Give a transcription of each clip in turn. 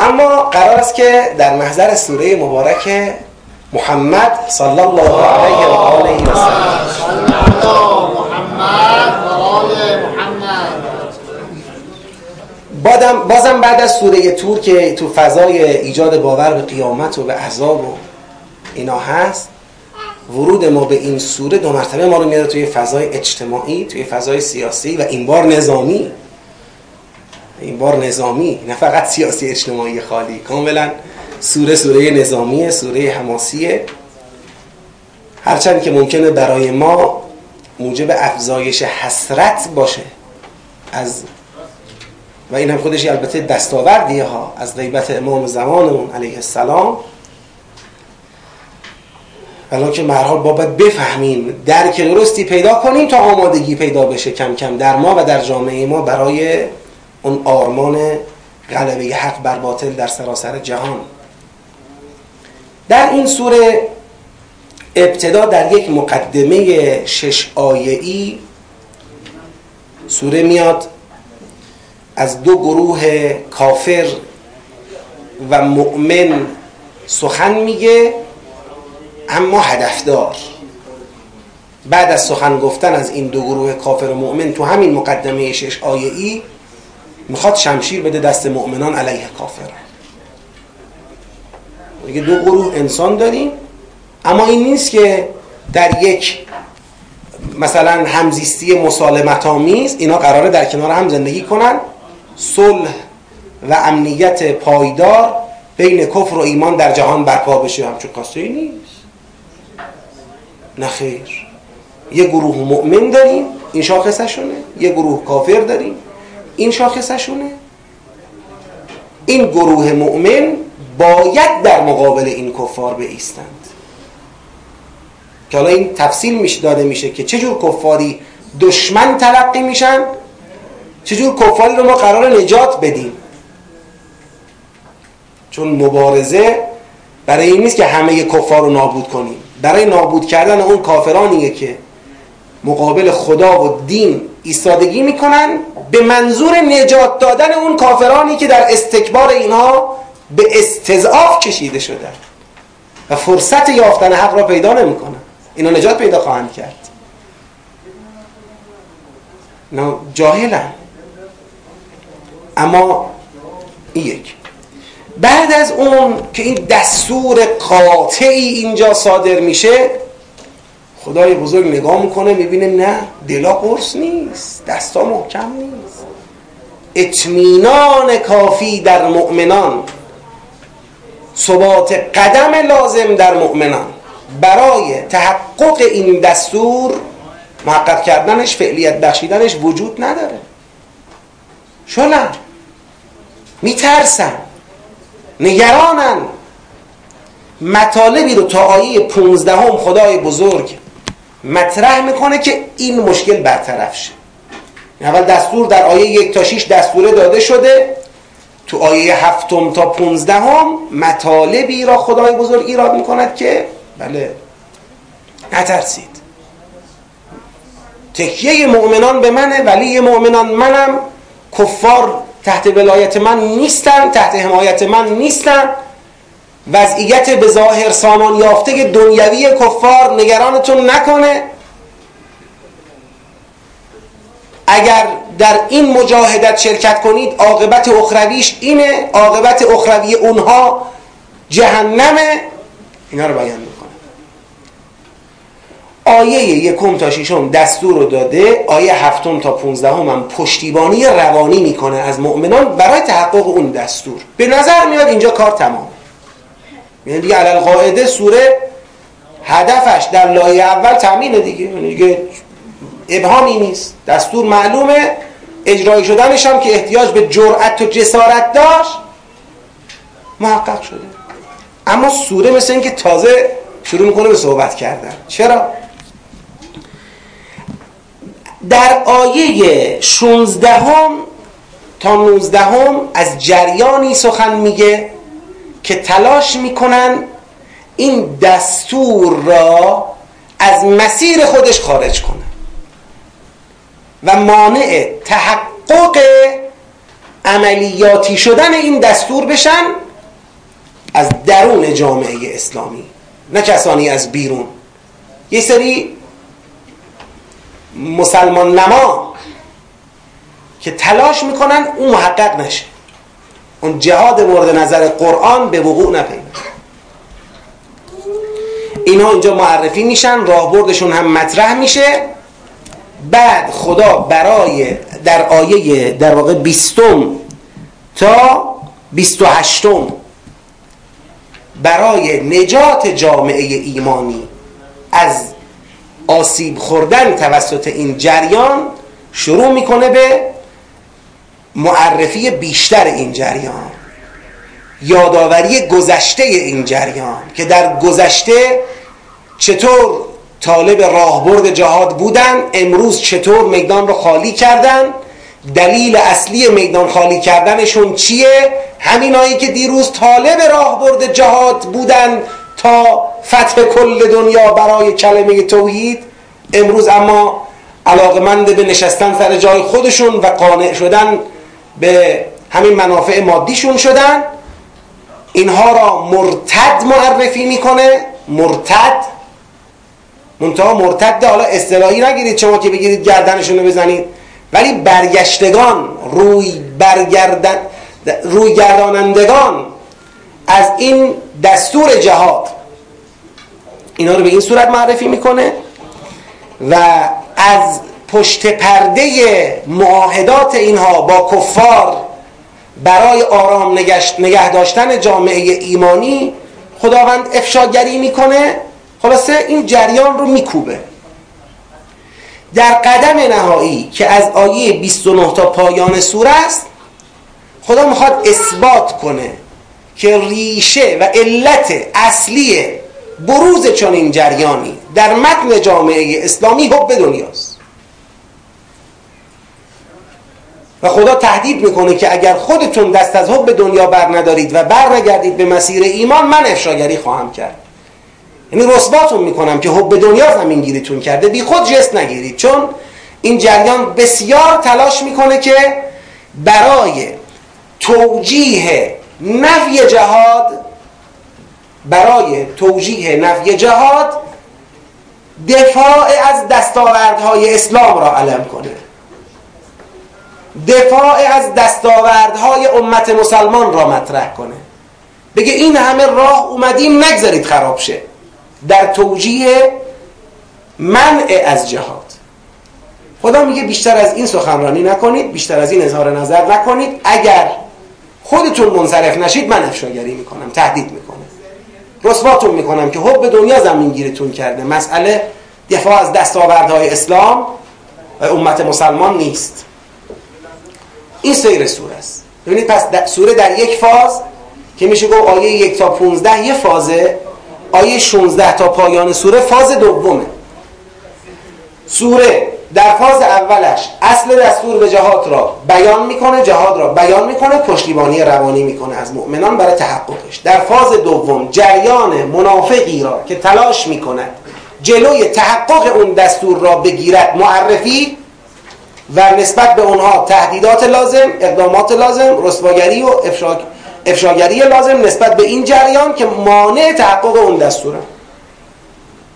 اما قرار است که در محضر سوره مبارک محمد صلی الله علیه و آله و سلم. بازم بعد از سوره تور که تو فضای ایجاد باور به قیامت و به عذاب و اینا هست ورود ما به این سوره دو مرتبه ما رو میاره توی فضای اجتماعی توی فضای سیاسی و این بار نظامی. این بار نظامی نه فقط سیاسی اجتماعی خالی. کاملا سوره سوره نظامی سوره حماسیه هرچند که ممکنه برای ما موجب افزایش حسرت باشه از و این هم خودش البته دستاوردیه ها از غیبت امام زمانمون علیه السلام. الان که مرحال با باید بفهمیم درک درستی پیدا کنیم تا آمادگی پیدا بشه کم کم در ما و در جامعه ما برای اون آرمان غلبه حق بر باطل در سراسر جهان. در این سوره ابتدا در یک مقدمه شش آیه‌ای سوره میاد از دو گروه کافر و مؤمن سخن میگه اما هدفدار. بعد از سخن گفتن از این دو گروه کافر و مؤمن تو همین مقدمه شش آیه ای می‌خواد شمشیر بده دست مؤمنان علیه کافر میگه دو گروه انسان داریم اما این نیست که در یک مثلا همزیستی مسالمت آمیز اینا قراره در کنار هم زندگی کنن. صلح و امنیت پایدار بین کفر و ایمان در جهان برپا بشه همچون قصه نیست. نه خیر. یه گروه مؤمن داریم این شاخصشونه. یه گروه کافر داریم. این شاخصشونه؟ این گروه مؤمن باید در مقابل این کفار بایستند. که حالا این تفصیل میشه داده میشه که چجور کفاری دشمن تلقی میشن چجور کفاری رو ما قرار نجات بدیم. چون مبارزه برای این نیست که همه کفار رو نابود کنیم. برای نابود کردن اون کافرانیه که مقابل خدا و دین ایستادگی می‌کنن به منظور نجات دادن اون کافرانی که در استکبار اینها به استضعاف کشیده شدن و فرصت یافتن حق را پیدا نمی‌کنن. اینا نجات پیدا خواهند کرد. اینا جاهلن. اما یک. بعد از اون که این دستور قاطعی اینجا صادر میشه خدای بزرگ نگاه می‌کنه می‌بینه نه دلا قرص نیست دستا محکم نیست. اطمینان کافی در مؤمنان. ثبات قدم لازم در مؤمنان. برای تحقق این دستور محقق کردنش فعلیت بخشیدنش وجود نداره. شلن میترسن نگرانن. مطالبی رو تا آیه 15 هم خدای بزرگ مطرح می‌کنه که این مشکل برطرف شه. اول دستور در آیه یک تا 6 دستوره داده شده. تو آیه هفتم تا پونزدهم مطالبی را خدای بزرگ ایراد می‌کند که بله نترسید. تکیه مؤمنان به منه ولی مؤمنان منم کفار تحت ولایت من نیستن تحت حمایت من نیستن. وضعیت به ظاهر سامان یافته دنیوی کفار نگرانتون نکنه. اگر در این مجاهدت شرکت کنید عاقبت اخرویش اینه عاقبت اخروی اونها جهنمه. اینا رو بیان می‌کنه. آیه یکم تا ششم دستور رو داده. آیه هفتم تا پونزدهم هم پشتیبانی روانی می‌کنه از مؤمنان برای تحقق اون دستور. به نظر میاد اینجا کار تمام یعنی دیگه علال قاعده سوره هدفش در لایه اول تامینه دیگه. یعنی دیگه ابهامی نیست. دستور معلومه. اجرایی شدنش هم که احتیاج به جرأت و جسارت داشت محقق شده. اما سوره مثل اینکه تازه شروع می‌کنه به صحبت کردن. چرا؟ در آیه 16 هم تا 19 هم از جریانی سخن میگه. که تلاش می‌کنن این دستور را از مسیر خودش خارج کنن و مانع تحقق عملیاتی شدن این دستور بشن از درون جامعه اسلامی نه کسانی از بیرون. یه سری مسلمان نما که تلاش می‌کنن اون محقق نشه. اون جهاد مورد نظر قرآن به وقوع نپیوند. اینها اینجا معرفی میشن راهبردشون هم مطرح میشه. بعد خدا برای در آیه در واقع بیستم تا بیست و هشتم برای نجات جامعه ایمانی از آسیب خوردن توسط این جریان شروع می‌کنه به معرفی بیشتر این جریان. یادآوری گذشته این جریان که در گذشته چطور طالب راهبرد جهاد بودن امروز چطور میدان رو خالی کردن دلیل اصلی میدان خالی کردنشون چیه؟ همینایی که دیروز طالب راهبرد جهاد بودن تا فتح کل دنیا برای کلمه توحید امروز اما علاقمند به نشستن سر جای خودشون و قانع شدن به همین منافع مادیشون شدن. اینها را مرتد معرفی می‌کنه. مرتد. منتها مرتد حالا اصطلاحی نگیرید. شما که بگیرید گردنشون رو بزنید. ولی برگشتگان روی برگردن روی گردانندگان از این دستور جهاد اینا رو به این صورت معرفی می‌کنه. و از پشت پرده معاهدات اینها با کفار برای آرام نگه داشتن جامعه ایمانی خداوند افشاگری می‌کنه. خلاصه این جریان رو میکوبه. در قدم نهایی که از آیه 29 تا پایان سوره است خدا می‌خواد اثبات کنه که ریشه و علت اصلی بروز چنین جریانی در متن جامعه اسلامی حب دنیاست. و خدا تهدید می‌کنه که اگر خودتون دست از حب دنیا بر ندارید و بر نگردید به مسیر ایمان من افشاگری خواهم کرد. یعنی رسواتون می‌کنم که حب دنیا زمین گیریتون کرده. بی خود جست نگیرید. چون این جریان بسیار تلاش می‌کنه که برای توجیه نفی جهاد برای توجیه نفی جهاد دفاع از دستاوردهای اسلام را علم کنه. دفاع از دستاوردهای امت مسلمان را مطرح کنه. بگه این همه راه اومدیم نگذارید خراب شه. در توجیه منع از جهاد. خدا میگه بیشتر از این سخنرانی نکنید بیشتر از این اظهار نظر نکنید. اگر خودتون منصرف نشید من افشاگری می‌کنم تهدید می‌کنم. رسواتون می‌کنم که حب دنیا زمین گیرتون کرده. مسئله دفاع از دستاوردهای اسلام و امت مسلمان نیست. این سیر سوره است. ببینید پس سوره در یک فاز که میشه گفت آیه یک تا 15 یه فازه آیه 16 تا پایان سوره فاز دومه. سوره در فاز اولش اصل دستور به جهاد را بیان می‌کنه جهاد را بیان می‌کنه پشتیبانی روانی می‌کنه از مؤمنان برای تحققش. در فاز دوم جریان منافقی را که تلاش می‌کند جلوی تحقق اون دستور را بگیرد معرفی و نسبت به اونها تهدیدات لازم اقدامات لازم رسواگری و افشاگری لازم نسبت به این جریان که مانع تحقق اون دستوره.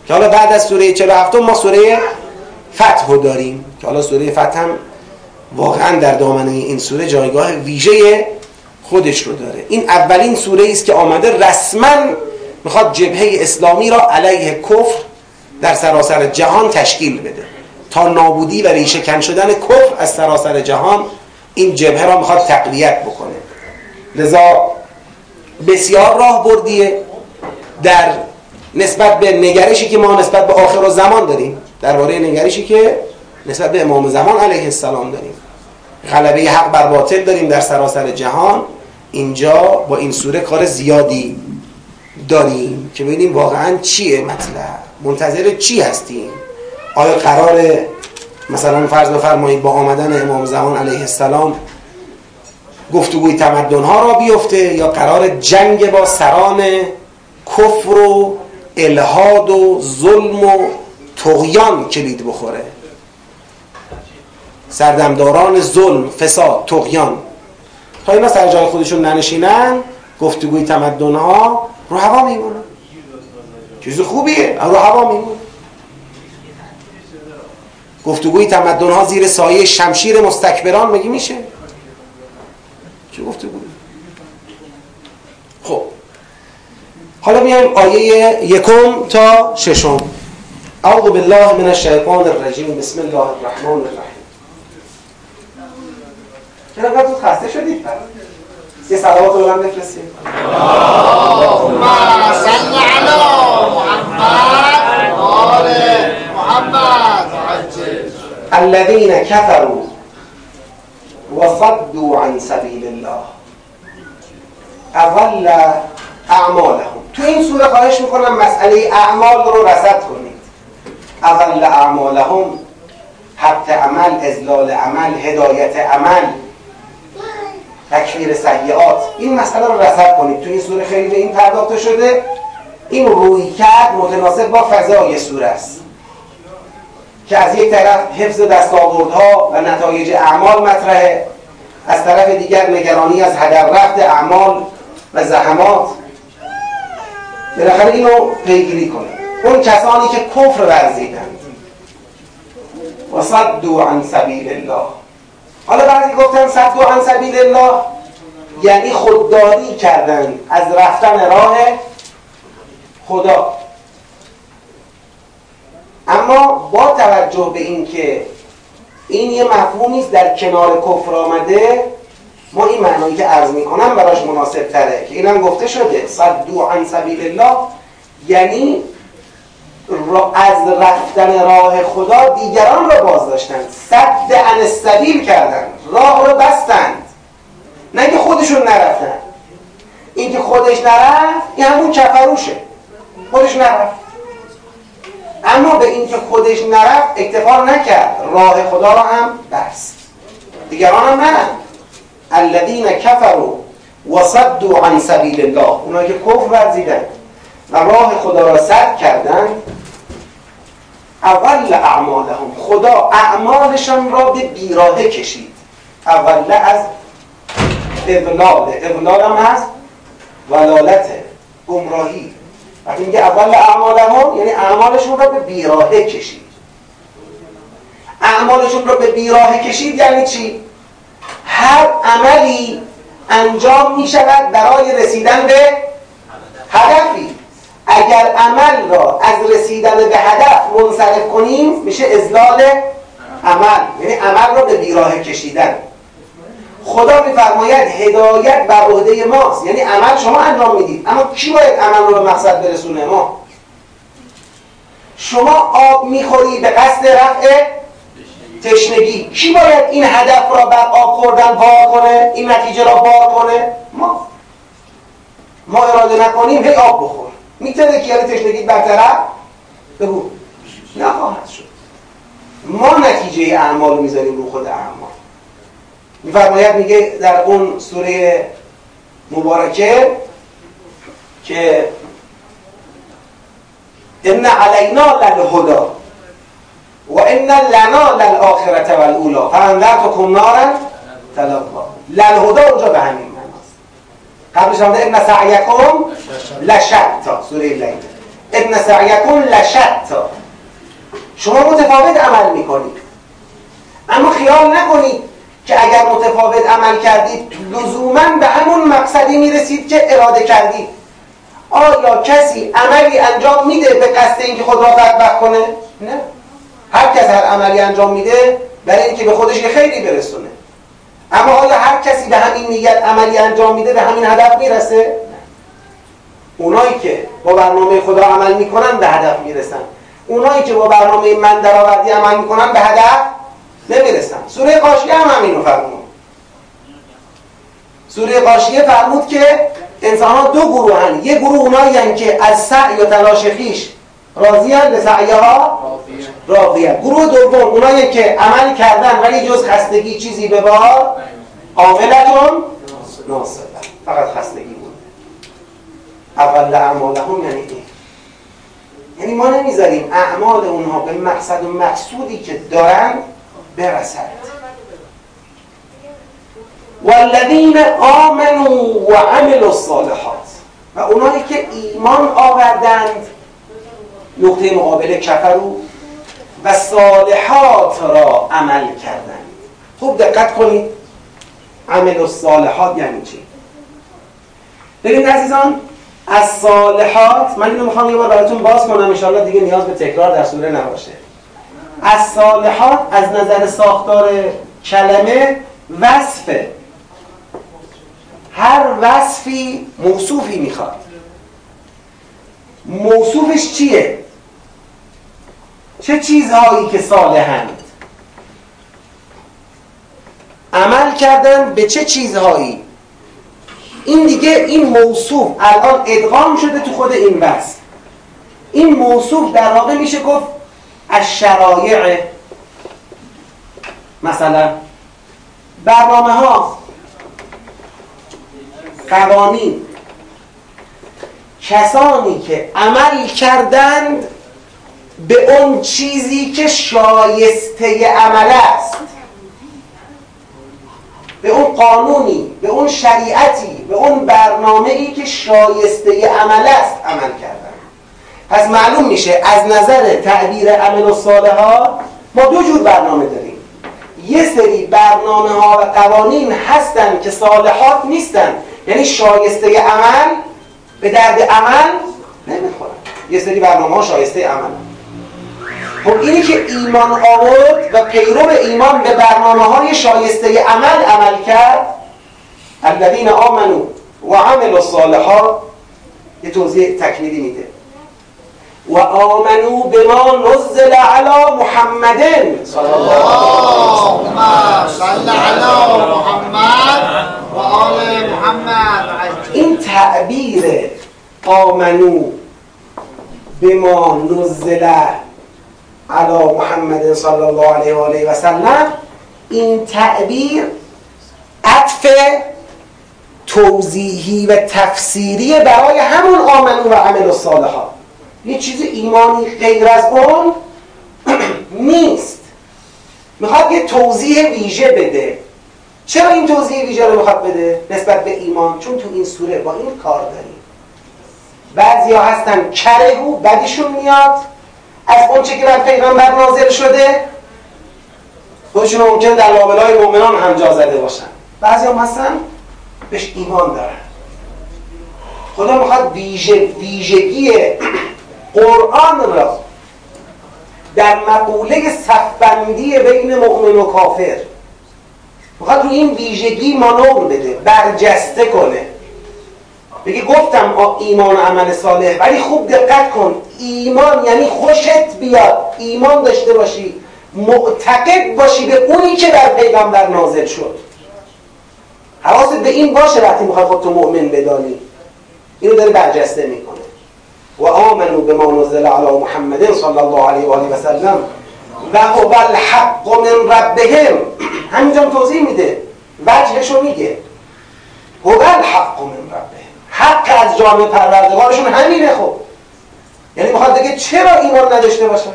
که حالا بعد از سوره 47 ما سوره فتح رو داریم که حالا سوره فتح هم واقعا در دامنه این سوره جایگاه ویژه خودش رو داره. این اولین سوره است که آمده رسما می‌خواد جبهه اسلامی را علیه کفر در سراسر جهان تشکیل بده. تا نابودی و ریشه شدن کفر از سراسر جهان این جبهه را می‌خواد تقویت بکنه. لذا بسیار راه بردیه در نسبت به نگرشی که ما نسبت به آخر و زمان داریم درباره نگرشی که نسبت به امام زمان علیه السلام داریم. غلبه حق بر باطل داریم در سراسر جهان. اینجا با این سوره کار زیادی داریم که ببینیم واقعا چیه مطلب. منتظر چی هستیم؟ آیا قرار مثلا فرض بفرمایید با آمدن امام زمان علیه السلام گفتگوی تمدن ها را بیفته یا قرار جنگ با سران کفر و الهاد و ظلم و تغیان کلید بخوره؟ سردمداران ظلم فساد تغیان تا اینا سر جای خودشون ننشینن گفتگوی تمدن ها رو هوا میمونه. چیز خوبیه رو هوا میمونه. گفتگوی تمدن ها زیر سایه شمشیر مستکبران مگه میشه؟ چه گفتگوی؟ خب. حالا میایم آیه یکم تا ششم. اعوذ بالله من الشیطان الرجیم. بسم الله الرحمن الرحیم. چرا تو خسته شدید؟ یه صلوات رو من بفرستید. اللهم صل علی محمد آل محمد الذين كفروا وصدوا عن سبيل الله. اول اعمالهم تو این سوره خواهش می‌کنم مسئله اعمال رو رسد کنید. اول اعمالهم حبت عمل ازلال عمل هدایت عمل تکفیر سیعات این مسئله رو رسد کنید. تو این سوره خیلی به این پرداخته شده این روی کرد متناسب با فضای سوره است. که از یک طرف حفظ دستاوردها و نتایج اعمال مطرحه از طرف دیگر نگرانی از هدر رفت اعمال و زحمات. بالاخره اینو پیگیری کنید اون کسانی که کفر ورزیدند. و صدو عن سبیل الله. حالا بعضی گفتن صدو عن سبیل الله یعنی خودداری کردن از رفتن راه خدا. اما با توجه به اینکه این یه مفهومی است در کنار کفر آمده ما این معنایی که عرض می‌کنم براش مناسب تره که اینم گفته شده صدو عن سبیل الله یعنی از رفتن راه خدا دیگران را باز داشتن صد عن السبیل کردن راه رو بستند نه که خودشون نرفتن. این که خودش نرفت این همون کفروشه. خودش نرفت. اما به اینکه خودش نرفت اکتفا نکرد. راه خدا را هم بست. دیگران هم نه. الذین کفروا وصدوا عن سبیل الله. اونایی که کفر ورزیدن و راه خدا را سد کردن اول اعمالهم. خدا اعمالشان را به بیراهه کشید. اول از اضلال اضلال هم هست. ولالت گمراهی. وقتی میگه اول اعمالهم یعنی اعمالشون را به بیراهه کشید. اعمالشون را به بیراهه کشید یعنی چی؟ هر عملی انجام می شود برای رسیدن به هدفی. اگر عمل را از رسیدن به هدف منصرف کنیم میشه ازلال عمل. یعنی عمل را به بیراه کشیدن. خدا میفرماید هدایت بر عهده ماست. یعنی عمل شما انجام می‌دید. اما کی باید عمل رو به مقصد برسونه؟ ما. شما آب می‌خوری به قصد رفع تشنگی. کی باید این هدف را بر آب خوردن بار کنه؟ این نتیجه را بار کنه؟ ما. ما اراده نکنیم هی آب بخور می‌تونه که یعنی تشنگی برطرف؟ بگو. نخواهد شد. ما نتیجه اعمال می‌ذاریم رو خود اعمال. میفرماید میگه در اون سوره مبارکه که ان علینا للهدا و ان لنا للآخرة والاولا فانذرتكم نارا تلقا للهدا اونجا به همین معناست قبلش هم ان سعیکم لشتا سوره لیل. ان سعیکم لشتا شما متفاوت عمل می‌کنید. اما خیال نکنید که اگر متفاوت عمل کردید لزوما به همون مقصدی می‌رسید که اراده کردید آیا کسی عملی انجام میده به قصد اینکه خود را بدبخت کنه؟ نه. هر کس هر عملی انجام میده برای اینکه به خودش یه خیلی برسونه. اما آیا هر کسی به همین نیت عملی انجام میده به همین هدف می‌رسه؟ نه. اونایی که با برنامه خدا عمل می‌کنن به هدف می‌رسن. اونایی که با برنامه من درآوردی عمل می‌کنن به هدف نمی‌رسن سوره قاشیه هم همینو فرمود. سوره قاشیه فرمود که انسان ها دو گروه هن یه گروه اونایی که از سعی و تلاش خیش راضی هن به سعیه ها راضی هن. گروه دوم اونایی که عمل کردن ولی جز خستگی چیزی به بار عاملتون ناصبه فقط خستگی بود. اول اعمالهم یعنی این. یعنی ما نمی‌ذاریم اعمال اونها به مقصد و مقصودی که دارن برسد. والذین آمنوا و عملوا الصالحات. و اونایی که ایمان آوردند نقطه مقابله کفرو و صالحات را عمل کردند. خوب دقت کنید. عمل الصالحات یعنی چی؟ ببینید عزیزان از صالحات من اینو می‌خوام یه بار براتون باز کنم انشاءالله دیگه نیاز به تکرار در سوره نباشه. از صالحات از نظر ساختار کلمه وصفه. هر وصفی موصوفی می‌خواد. موصوفش چیه؟ چه چیزهایی که صالحند عمل کردن به چه چیزهایی؟ این دیگه این موصوف الان ادغام شده تو خود این وصف این موصوف در واقع میشه گفت از شرایع مثلا برنامه ها. قوانین. کسانی که عمل کردند به اون چیزی که شایسته عمل است. به اون قانونی به اون شریعتی به اون برنامه ای که شایسته عمل است عمل کردن پس معلوم میشه از نظر تعبیر عمل و ها ما دو جور برنامه داریم. یه سری برنامه ها و قوانین هستن که صالحات نیستن. یعنی شایسته عمل به درد عمل نمی‌خورن. یه سری برنامه ها شایسته عمل. خب اینی که ایمان آورد و پیرو ایمان به برنامه های شایسته عمل عمل کرد الذین آمنو و عمل الصالحات یه توضیح تکمیلی میده. و آمنو بما نزل علی محمد. صلی الله علی محمد و آل محمد. این تعبیر آمنو بما نزل علی محمد صلی الله علیه و آله و سلم این تعبیر عطف توضیحی و تفسیری برای همون آمنو و عمل الصالحات. یه چیز ایمانی غیر از اون نیست. می‌خواد یه توضیح ویژه بده. چرا این توضیح ویژه رو می‌خواد بده نسبت به ایمان؟ چون تو این سوره با این کار داریم. بعضی ها هستن کرهو بدیشون میاد. از اون چه که بر پیغمبر نازل شده خودشون ممکن در لابلای مؤمنان هم جا زده باشن. بعضی هم هستن بهش ایمان دارن. خدا می‌خواد ویژه ویژگی قرآن را در مقوله صفبندی بین مؤمن و کافر می‌خواد روی این ویژگی مانور بده برجسته کنه. بگی گفتم ایمان و عمل صالح ولی خوب دقت کن. ایمان یعنی خوشت بیاد. ایمان داشته باشی معتقد باشی به اونی که در پیغمبر نازل شد. حواست به این باشه وقتی می‌خوای خودتو مؤمن بدانی. اینو داره برجسته می‌کنه و آمنوا بما نزل علی محمد صلی الله علیه و آله و سلم و هو الحق من ربهم. همینجا توضیح میده. وجهشو میگه. هو الحق من ربهم. حق از جامعه پروردگارشون همینه خب. یعنی می‌خواد بگه چرا ایمان نداشته باشن؟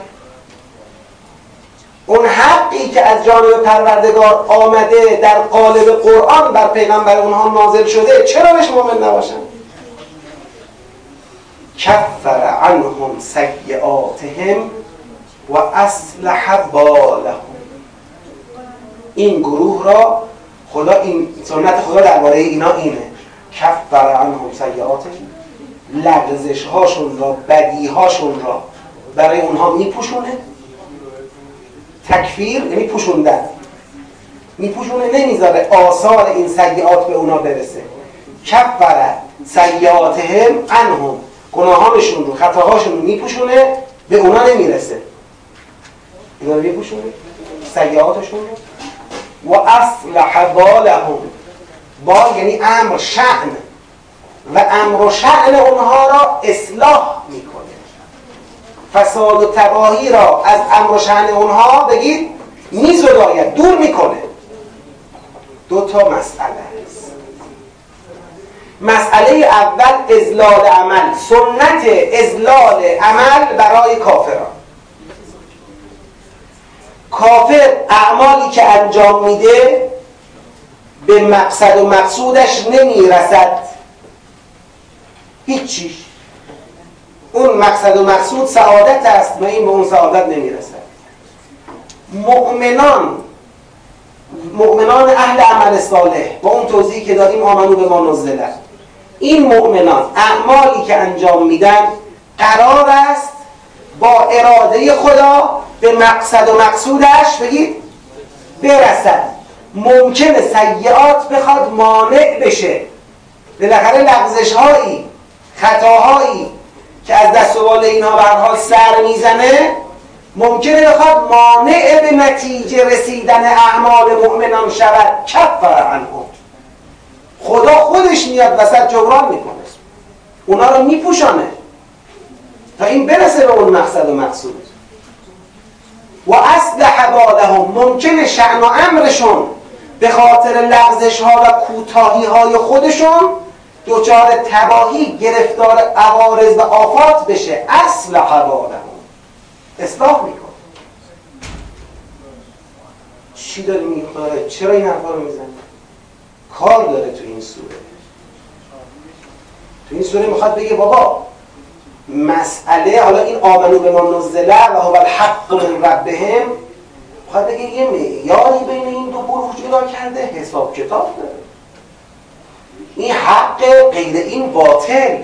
اون حقی که از جانب پروردگار آمده در قالب قرآن بر پیغمبر اونها نازل شده چرا بهش مؤمن نباشن؟ کفر عنهم سیئاتهم و اصلح بالهم. این گروه را خدا این سنت خدا درباره اینا اینه. کفر عنهم سیئاتهم لغزش هاشون را بدی هاشون را برای اونها میپوشونه. تکفیر یعنی پوشوندن میپوشونه نمی‌ذاره آثار این سیئات به اونا برسه. کفر سیئاتهم عنهم. گناهانشون رو خطاهاشون رو میپوشونه به اونا نمی‌رسه. اینا رو میپوشونه سیعاتشون رو. و اصلح بالهم. بال یعنی امر شعن و امر و شعن اونها را اصلاح می‌کنه. فساد و تباهی را از امر و شعن اونها بگید میزداید دور می‌کنه. دو تا مسئله مسئله اول ازلال عمل. سنت ازلال عمل برای کافران. کافر اعمالی که انجام میده به مقصد و مقصودش نمی‌رسد. هیچی. اون مقصد و مقصود سعادت است و این به اون سعادت نمی‌رسد. مؤمنان مؤمنان اهل عمل صالح با اون توضیحی که دادیم آمنو به ما نزله این مؤمنان اعمالی که انجام میدن قرار است با اراده خدا به مقصد و مقصودش بگید برسد. ممکنه سیعات بخواد مانع بشه. بالاخره لغزش هایی خطاهایی که از دست و به حال سر می‌زنه ممکنه بخواد مانع به نتیجه رسیدن اعمال مؤمنان شود. کفر عنهم. خدا خودش میاد وسط جبران می‌کنه. اونا رو میپوشانه. تا این برسه به اون مقصد و مقصود. و اصل بالهم. ممکنه شعن و امرشون به خاطر لغزش ها و کوتاهی های خودشون دچار تباهی گرفتار عوارض و آفات بشه. اصل بالهم. اصلاح می‌کنه. چی داره میخواره چرا این حرفا رو می‌زنه کار داره تو این سوره. تو این سوره می‌خواد بگه بابا مسئله حالا این آمنو به ما نزله و هو الحق من ربهم می‌خواد بگه یه معیاری بین این دو گروه جدا کرده حساب کتاب داره. این حق غیر این باطل.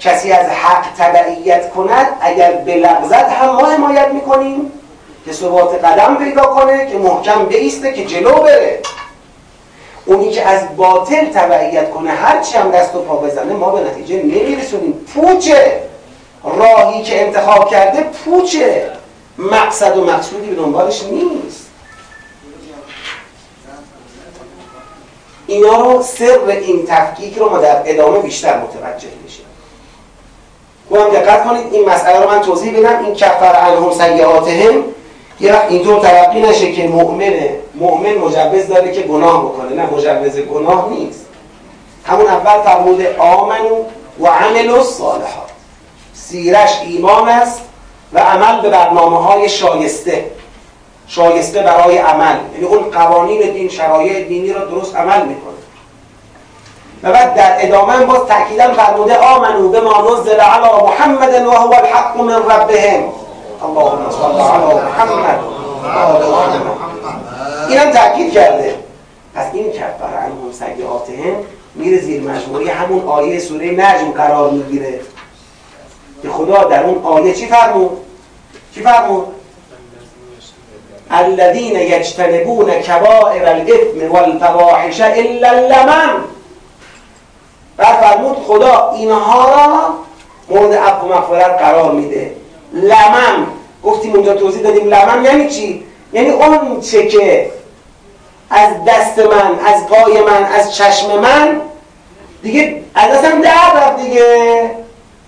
کسی از حق تبعیت کند اگر بلغزد هم ما حمایت می‌کنیم که ثبات قدم پیدا کنه که محکم بیسته که جلو بره. اونی که از باطل تبعیت کنه هرچی هم دست و پا بزنه ما به نتیجه نمیرسونیم. پوچه. راهی که انتخاب کرده پوچه. مقصد و مقصودی به دنبالش نیست. اینا رو سر این تفکیک رو ما در ادامه بیشتر متوجه میشیم. هم دقت کنید این مسئله رو من توضیح بدم این کفر عنهم سیئاتهم یه وقت اینطور تلقی نشه که مؤمنه مؤمن مجوز داره که گناه بکنه. نه مجوز گناه نیست. همون اول فرموده آمنو و عمل الصالحات. سیرش ایمان است و عمل به برنامه های شایسته. شایسته برای عمل. یعنی اون قوانین دین شرایع دینی را درست عمل می‌کنه. و بعد در ادامه باز تأکیدا فرموده آمنو به ما نزل علی محمد و هو الحق من ربهم. اللهم صل علی محمد. اینم تأکید کرده. پس این کفر عنهم سیئاتهم میره زیر مجموعه همون آیه سوره نجم قرار می‌گیره. که خدا در اون آیه چی فرمود؟ چی فرمود؟ الذين يجتنبون كبائر الاثم والفواحش الا اللمم. بعد فرمود خدا اینها را مورد عفو مغفرت قرار میده. لمم. گفتیم اونجا توضیح دادیم لمم یعنی چی؟ یعنی اون چه که از دست من از پای من از چشم من دیگه از دستم در رفت دیگه.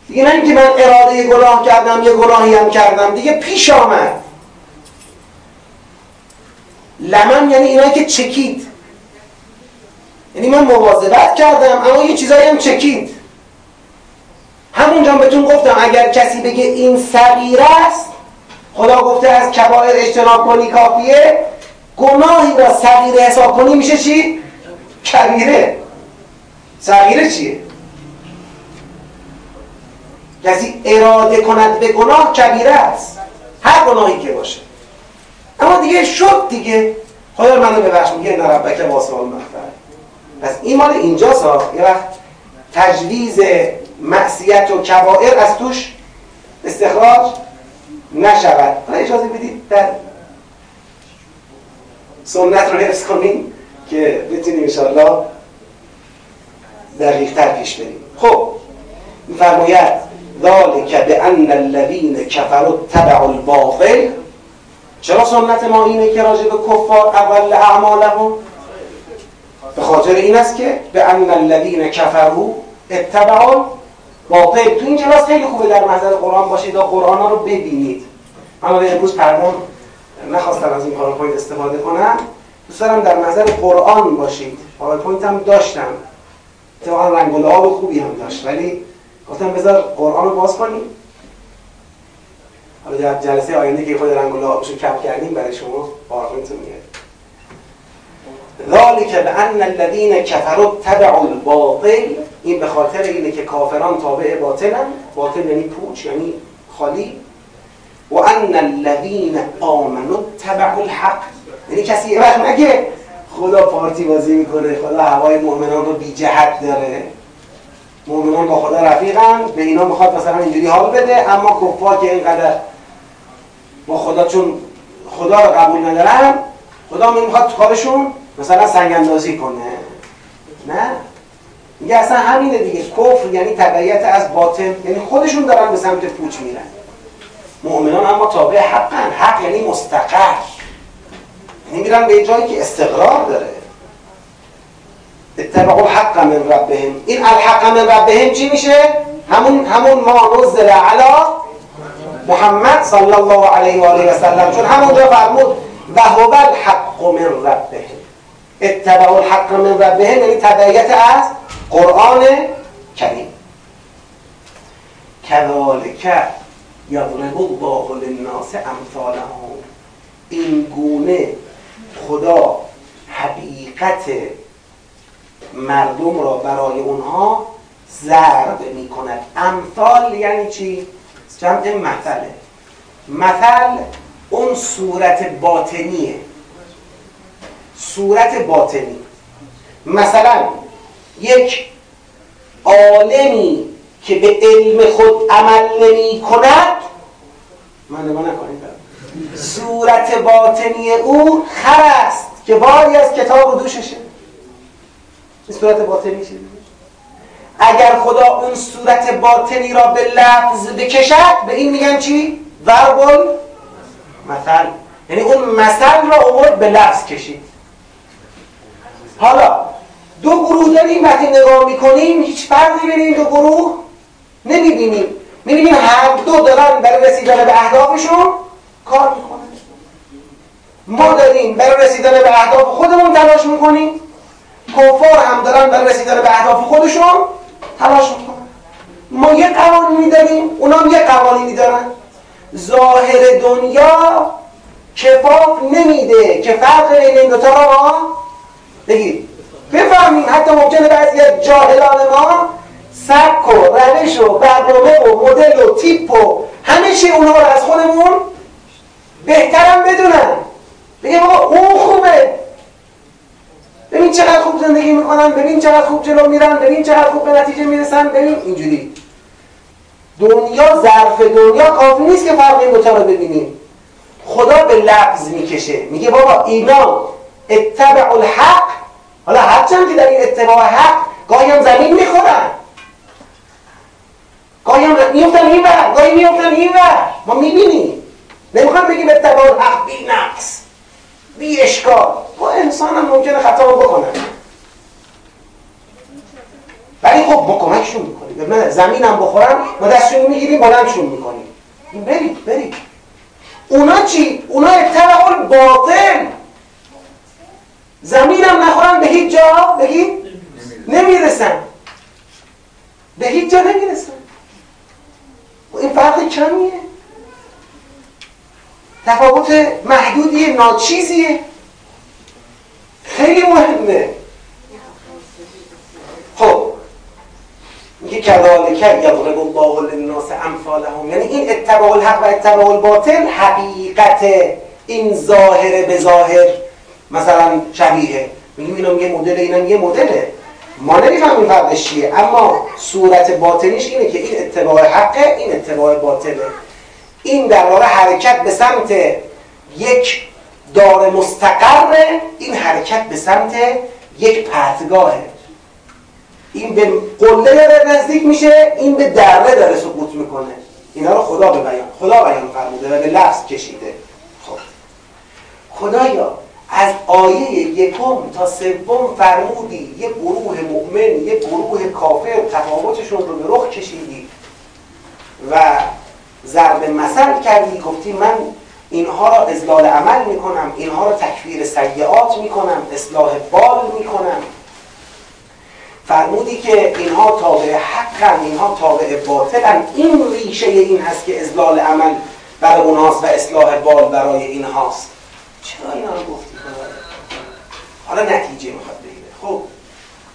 دیگه نه اینکه من اراده گناه کردم یه گناهی هم کردم دیگه پیش آمد. لمم یعنی اینا که چکید. یعنی من مواظبت کردم اما یه چیزایی هم چکید. همونجا بهتون گفتم اگر کسی بگه این صغیره است خدا گفته از کبایر اجتناب کنی کافیه گناهی را صغیره حساب کنی میشه چی؟ کبیره. صغیره چیه؟ کسی اراده کند به گناه کبیره است. هر گناهی که باشه. اما دیگه شد دیگه. خدا منو ببخش میگه نه ربک واسه مغفره پس این مال اینجاست یه وقت تجویز معصیت و کبائر از توش استخراج نشود. حالا اجازه بدید در سنت رو حفظ کنیم که بتونیم انشاءالله دقیقتر پیش بریم. خب فرماید ذالک به ان الذین کفروا تبع الباطل. چرا سنت ما اینه که راجع به کفار اول اعمالهم؟ به خاطر این است که به ان الذین کفروا اتبعوا باطل تو این کلاس خیلی خوبه در محضر قرآن باشید و قرآن ها رو ببینید. من امروز پرمون نخواستم از این پاورپوینت استفاده کنم. دوست دارم در محضر قرآن باشید. پاورپوینت هم داشتم. اتفاقا رنگ و لعاب خوبی هم داشت. ولی گفتم بذار قرآن رو باز کنیم. حالا در جلسه آینده که خود رنگ و لعابشو کپ کردیم برای شما پاورپوینت رو میاد ذلک بان الذین کفروا اتبعوا الباطل. این به خاطر اینه که کافران تابع باطلن. باطل یعنی پوچ یعنی خالی. و ان الذین آمنوا تبعوا الحق. یعنی کسی یه وقت نگه. خدا پارتی بازی می‌کنه. خدا هوای مؤمنان رو بی جهت داره. مؤمنان با خدا رفیقن. به اینا می‌خواد مثلا اینجوری حال بده. اما کفار که اینقدر با خدا چون خدا رو قبول ندارن خدا می‌خواد کارشون مثلا سنگ اندازی کنه. نه؟ میگه اصلا همینه دیگه. کفر یعنی تبعیت از باطل. یعنی خودشون دارن به سمت پوچ میرن. مؤمنان اما تابع حقن. حق یعنی مستقر. یعنی میرن به جایی که استقرار داره. اتبعوا الحق من ربهم. این الحق من ربهم چی میشه؟ همون همون ما نزل علی محمد صلی الله علیه و آله و سلم. چون همونجا فرمود و هو الحق من ربهم. اتبعوا الحق من ربهم یعنی تبعیت از قرآن کریم. کذالک یضرب الله للناس امثالهم. این گونه خدا حقیقت مردم را برای اونها ضرب می کند امثال یعنی چی؟ جمع مثله مثل اون صورت باطنیه. صورت باطنی. مثلا یک عالمی که به علم خود عمل نمی کند؟ من نکنید. صورت باطنی او خر است که باری از کتاب و دوششه. صورت باطنی چیزی اگر خدا اون صورت باطنی را به لفظ بکشد به این میگن چی؟ ضرب مثل. یعنی اون مثل را اومد به لفظ کشید. حالا دو گروه داریم وقتی نگاه می‌کنیم هیچ فرقی بین این دو گروه نمی‌بینیم می‌بینیم هر دو دارن برای رسیدن به اهدافشون کار می‌کنن. ما داریم برای رسیدن به اهداف خودمون تلاش می‌کنیم. کفار هم دارن برای رسیدن به اهداف خودشون تلاش می‌کنن. ما یه قوانینی داریم اونا هم یه قوانینی دارن ظاهر دنیا کفاف نمیده که فرق بین این دوتا را بگید بفهمیم حتی ممکنه بعضی از جاهلان ما سبک و روش و برنامه و مدل و تیپ و همه چی اونها رو از خودمون بهترم بدونن. بگه بابا اون خوبه. ببین چقدر خوب زندگی می‌کنن ببین چقدر خوب جلو میرن ببین چقدر خوب به نتیجه می‌رسن ببین اینجوری. دنیا ظرف دنیا کافی نیست که فرق این رو ببینیم خدا به لفظ می‌کشه. میگه بابا اینا اتبع الحق. حالا هرچند که در این اتباع حق گاهی هم زمین می‌خورن. گاهی هم میفتن این ور گاهی میفتن این ور ما می‌بینیم نمی‌خوام بگیم اتباع الحق بی نقص بی اشکال با انسان هم ممکنه خطا بکنن ولی خب ما کمکشون می‌کنیم زمین هم بخورن ما دستشون می‌گیریم بلندشون می‌کنیم برید برید اونا چی؟ اونا اتباع باطل زمین هم نخورن به هیچ جا بگید نمی‌رسن به هیچ جا نمی‌رسن این فرق کمیه. تفاوت محدودی ناچیزیه. خیلی مهمه. خب میگه کذالک یضرب الله للناس امثالهم. یعنی این اتباع الحق و اتباع الباطل حقیقت این ظاهر به ظاهر مثلا شبیه. میگیم اینم یه مدل اینم یه مدله. ما نمی‌فهمیم فرقش چیه اما صورت باطنیش اینه که این اتباع حقه این اتباع باطله این در واقع حرکت به سمت یک دار مستقره این حرکت به سمت یک پرتگاهه. این به قله داره نزدیک میشه این به دره داره سقوط می‌کنه. اینا رو خدا به بیان خدا بیان فرموده و به لفظ کشیده. خب. خدایا از آیه یکم تا سوم فرمودی یه گروه مؤمن یه گروه کافر تفاوتشون رو به رخ کشیدی و ضرب مثل کردی. گفتی من اینها را ازلال عمل می‌کنم اینها را تکفیر سیعات می‌کنم اصلاح بال می‌کنم. فرمودی که اینها تابع حقن اینها تابع باطلن. این ریشه این هست که ازلال عمل برای اونهاست و اصلاح بال برای اینهاست. چرا اینا رو گفتی؟ حالا نتیجه می‌خواد بگیره. خب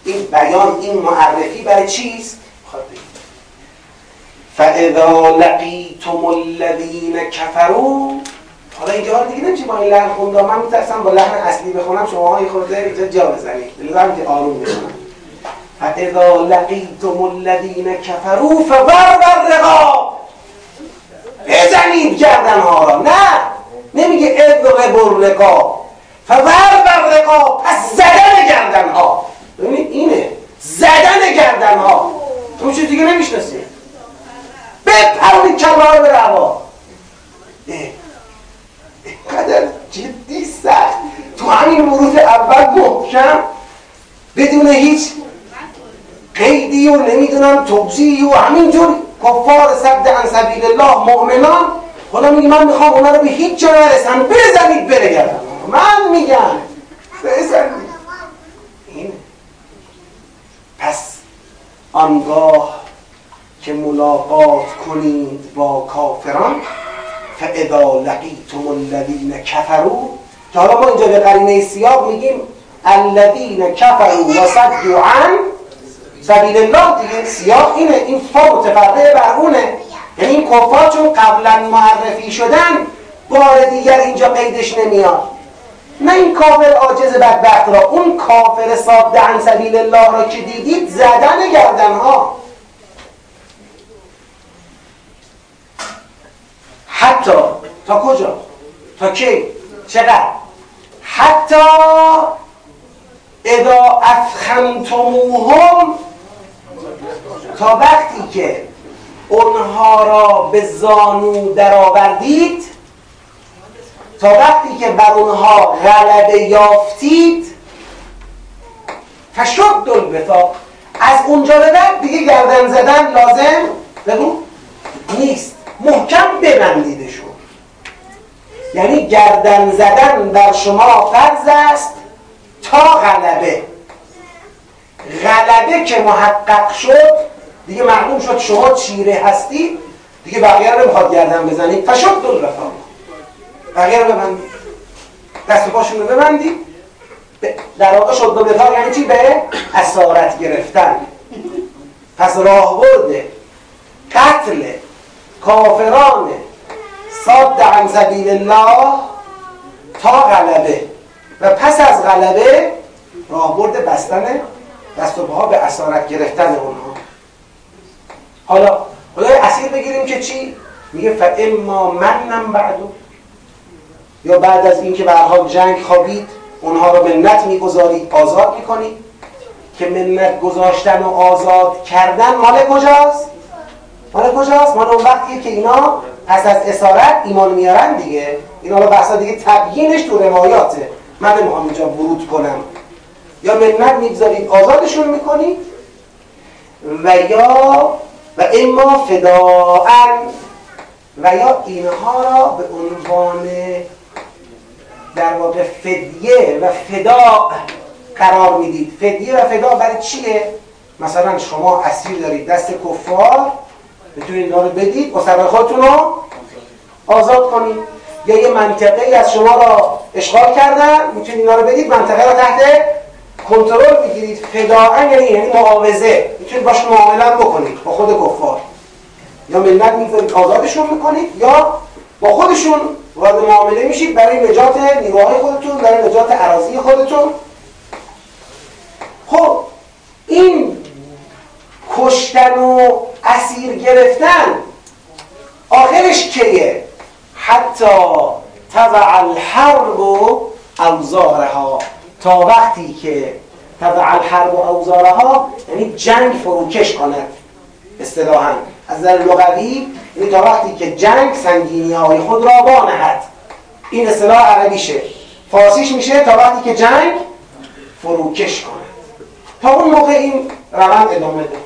این بیان این معرفی برای چیست؟ می‌خواد بگیره. فاذا لقیتم الذین کفروا حالا اینجا دیگه نمیشه با این لحن خونده من میترسم با لحن اصلی بخونم شما های خورده اینجا جا بزنید. لازم که آروم بشنم فاذا لقیتم الذین کفروا فضرب الرقاب. بزنید گردن ها را. نه! نمیگه اضرب الرقاب. فضرب الرقاب پس زدن گردن ها ببینید اینه زدن گردن ها تو چیز دیگه نمی‌شناسید بپرونید کمرهای به روا. اینقدر جدی سخت. تو همین ورود اول محکم بدون هیچ قیدی و نمی‌دونم توضیحی و همینجور کفار صد عن سبیل الله مؤمنان خدا میگه من می‌خوام اونا رو به هیچ جا نرسن بزنید بره من میگم. بزنید این. پس آنگاه که ملاقات کنید با کافران فاذا لقیتم الذین کفروا که حالا ما اینجا به قرینه سیاق میگیم الذین کفروا و صدوا عن سبیل الله. دیگه سیاق اینه این فا متفرع بر اونه. یعنی این کفار چون قبلا معرفی شدن بار دیگر اینجا قیدش نمیاد. نه این کافر عاجز بدبخت را اون کافر صاد عن سبیل الله را که دیدید زدن گردن ها حتی تا کجا؟ تا کی؟ چقدر؟ حتی اذا افخمتموهم تا وقتی که اونها را به زانو درآوردید تا وقتی که بر اونها غلبه یافتید فشد البتا از اونجا به بعد دیگه گردن زدن لازم؟ بگو. نیست. محکم ببندیدشون. یعنی گردن زدن بر شما فرض است تا غلبه. غلبه که محقق شد دیگه معلوم شد شما چیره هستی دیگه بقیه رو نمی‌خواد گردن بزنید. فشد دل رفا بقیه رو ببندید دست پاشون رو ببندید در واقع شد دل یعنی چی؟ به اسارت گرفتن. پس راه برده قتل کافران صاد عن سبیل الله تا غلبه. و پس از غلبه راهبرد بستن دست و پاها به اسارت گرفتن اونها. حالا خدای اسیر بگیریم که چی؟ میگه فاما منم بعدو یا بعد از اینکه به جنگ خوابید اونها رو منت می‌گذارید آزاد می‌کنید. که منت گذاشتن و آزاد کردن مال کجاست؟ مال کجاست؟ مال اون وقتیه که اینا پس از اسارت ایمان میارن دیگه. اینا رو بحثا دیگه تبیینش تو روایاته من نمی‌خوام اینجا ورود کنم. یا منت می‌گذارید آزادشون می‌کنید و یا و اما فداعن و یا اینها را به عنوان در واقع فدیه و فدا قرار می‌دید. فدیه و فدا برای چیه؟ مثلا شما اسیر دارید دست کفار بتونید اینا رو بدید و خودتون رو آزاد کنید. یا یه منطقه از شما را اشغال کردن می‌تونید اینا رو بدید منطقه را تحت کنترل بگیرید. فداعا یعنی یعنی معاوضه. می‌تونید باش معامله بکنید با خود کفار. یا ملت می‌ذارید آزادشون می‌کنید یا با خودشون وارد معامله میشید برای نجات نیروهای خودتون برای نجات عراضی خودتون. خب این کشتن و اسیر گرفتن آخرش کیه؟ حتی تضع الحرب و اوزارها. تا وقتی که تضع الحرب و اوزارها یعنی جنگ فروکش کند اصطلاحا. از نظر لغوی یعنی تا وقتی که جنگ سنگینی های خود را بانهد این اصطلاح عربیشه. فارسیش میشه تا وقتی که جنگ فروکش کند. تا اون موقع این روند ادامه ده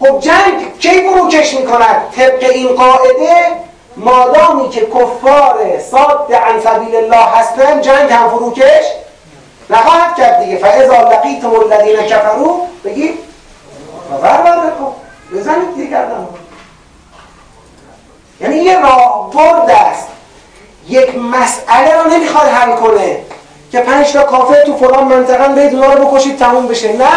خب جنگ کی فروکش می‌کند؟ طبق این قاعده مادامی که کفار صاد عن سبیل الله هستن جنگ هم فروکش نخواهد کرد دیگه. فاذا لقیتم الذین کفروا بگی ور بزنید دیگه کردن یعنی یه راه برد است یک مسئله رو نمی‌خواد حل کنه که پنج تا کافر تو فلان منطقه برید اونا رو بکشید تموم بشه. نه.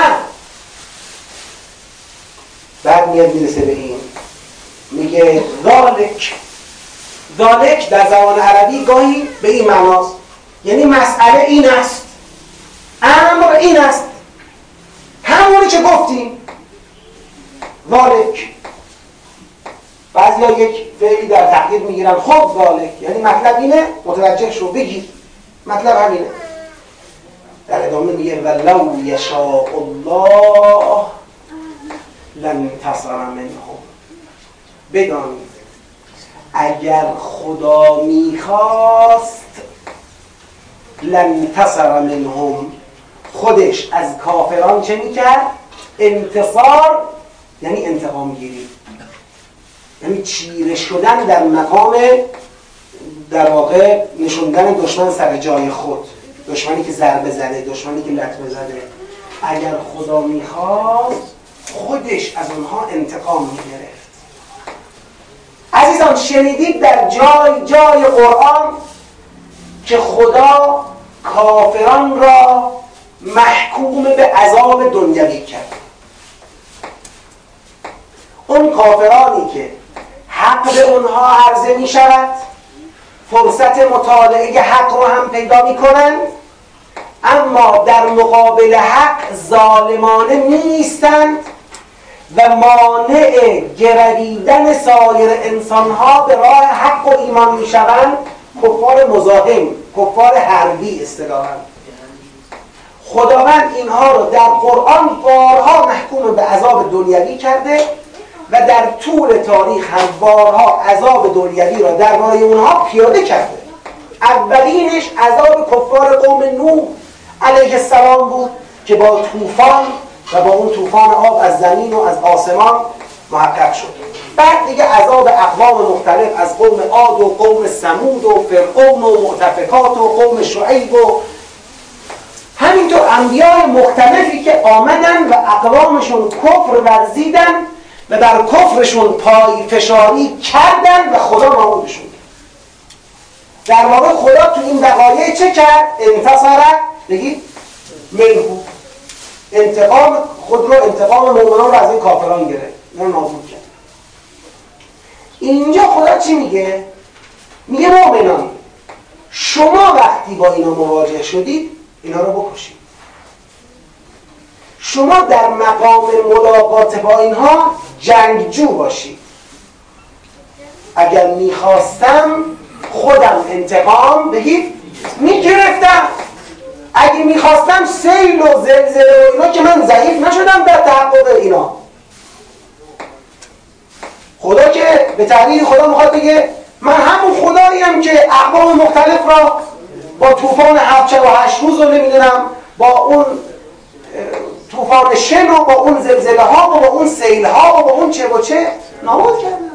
بعد میاد می‌رسه به این. میگه ذالک. ذالک در زبان عربی گاهی به این معناست. یعنی مسئله این است. امر این است. همونی که گفتیم. ذالک بعضی یک فعلی در تقدیر می‌گیرن. خب ذالک یعنی مطلب اینه متوجه شو بگیر مطلب همینه. در ادامه میگه ولو یشاء الله لن تصر منهم. بدانید اگر خدا می‌خواست لن تصر منهم خودش از کافران چه می‌کرد؟ انتصار یعنی انتقام گیری. یعنی چیره شدن در مقام در واقع نشوندن دشمن سر جای خود. دشمنی که ضربه زده دشمنی که لطمه زده. اگر خدا می‌خواست خودش از اونها انتقام می‌گرفت. عزیزان شنیدید در جای جای قرآن که خدا کافران را محکوم به عذاب دنیوی کرد. اون کافرانی که حق به اونها عرضه می شود فرصت مطالعه حق رو هم پیدا می کنند اما در مقابل حق ظالمانه نیستند و مانع گرویدن سایر انسانها به راه حق و ایمان می شوند کفار مزاحم کفار حربی اصطلاحا. خداوند اینها رو در قرآن بارها محکوم به عذاب دنیوی کرده. و در طول تاریخ هم بارها عذاب دنیوی را درباره اونها پیاده کرده. اولینش عذاب کفار قوم نوح علیه السلام بود که با طوفان و با اون طوفان آب از زمین و از آسمان محقق شد. بعد دیگه عذاب اقوام مختلف از قوم عاد و قوم سمود و فرعون و معتفکات و قوم شعیب و همینطور انبیاء مختلفی که آمدن و اقوامشون کفر ورزیدن و در کفرشون پای فشاری کردن و خدا نابودشون در واقع خدا تو این وقایع چه کرد؟ انتصر بگید منهو انتقام خود رو انتقام مؤمنان رو از این کافران گرفت. رو نابود کرد. اینجا خدا چی میگه؟ میگه مؤمنان شما وقتی با اینا مواجه شدید اینا رو بکشید. شما در مقام ملاقات با اینها جنگجو باشید. اگر می‌خواستم خودم انتقام بگید می‌گرفتم. اگه می‌خواستم سیل و زلزله و اینا که من ضعیف نشدم در تحقق اینا. خدا که به تعبیر خدا می‌خواد بگه من همون خداییم که اقوام مختلف را با طوفان هفت و هشت روز رو نمی‌دونم با اون طوفان شن رو با اون زلزله ها و با اون سیل ها و با اون چه و چه نابود کردم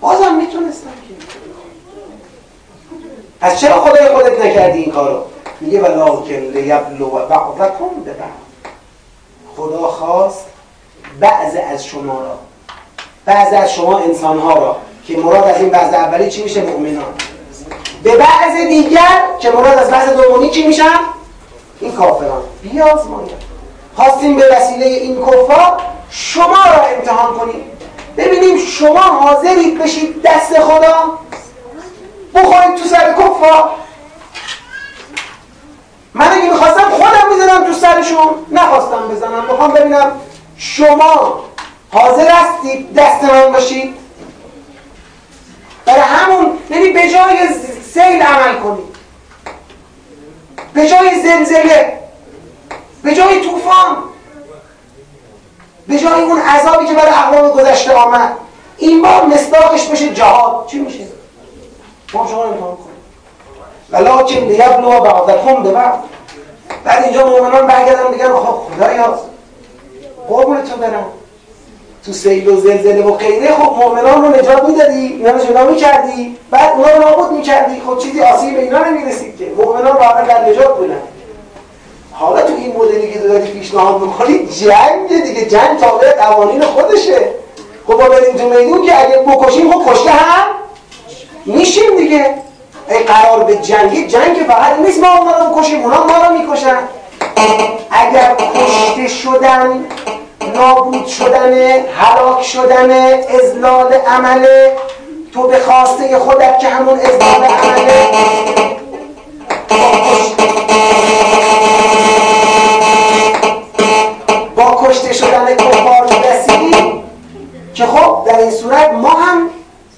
بازم می‌تونستم که. از چرا خدای خودت نکردی این کارو؟ میگه ولکن لیبلو بعضکم به بعض. خدا خواست بعض از شما را بعض از شما انسان ها را که مراد از این بعض اولی چی میشه؟ مؤمنان. به بعض دیگر که مراد از بعض دومی چی میشن؟ این کافران. بیازماید خواستیم به وسیله این کفار شما را امتحان کنیم. ببینیم شما حاضرید بشید دست خدا بخورید تو سر کفار. من اگه می‌خواستم خودم می‌زنم تو سرشون. نخواستم بزنم. می‌خوام ببینم شما حاضر هستید دست من باشید. برای همون یعنی به جای سیل عمل کنید. به جای زلزله به جای طوفان به جای اون عذابی که برای اقوام گذشته آمد. این بار مصداقش بشه جهاد. چی میشه؟ ما شما امتحان کنیم. ولکن لیبلو بعضکم به بعض. بعد اینجا مؤمنان برگردن بگن خب خدایا قربون تو برم. تو سیل و زلزله و غیره خب مؤمنان رو نجات می‌دادی اینا رو جدا می‌کردی؟ بعد اونا رو نابود می‌کردی خب چیزی آسیب به اینا نمی‌رسید که. مؤمنان واقعا در نجات بودن. حالا تو این مدلی که داری پیشنهاد می‌کنی جنگ دیگه جنگ تابع قوانین خودشه. خب با بریم تو میدون که اگه بکشیم خب کشته هم میشیم دیگه. ای قرار به جنگی جنگ فقط نیست ما اونا رو بکشیم اونا ما رو می‌کشن. اگر کشته شدن نابود شدن هلاک شدن ازلال عمله تو به خواسته خودت که همون ازلال عمله با کشته شدن کفار می‌رسی که خب در این صورت ما هم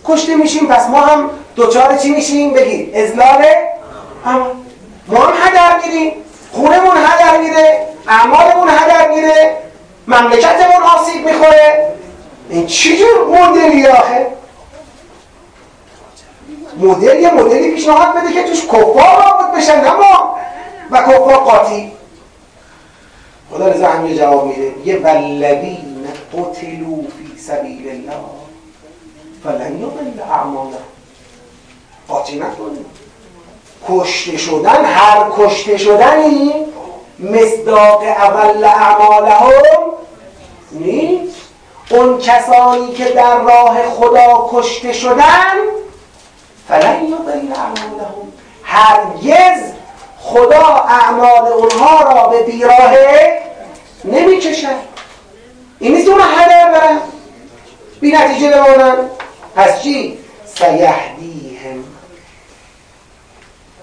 کشته میشیم پس ما هم دوچار چی میشیم؟ بگید ازلال ما هم هدر میریم خونمون هدر میره اعمالمون هدر میره مملکتمون آسیب می‌خوره. این چی جور مدلی آخه؟ مدل یه مدلی پیشنهاد بده که توش کفار نابود بشن نه ما. و کفار قاطی. خدا رضا هم جواب میده. یه ولبین قتلو فی سبیل الله فلن یضل اعمالهم. قاطی نکنید کشته شدن هر کشته شدنی مصداق اول اعمالهم نیست؟ اون کسانی که در راه خدا کشته شدن فلن یضل اعمالهم. هرگز خدا اعمال اونها را به بیراه نمی‌کشد. این نیست اون هدر برن. بی نتیجه بمانن پس چی؟ سیهدیهم.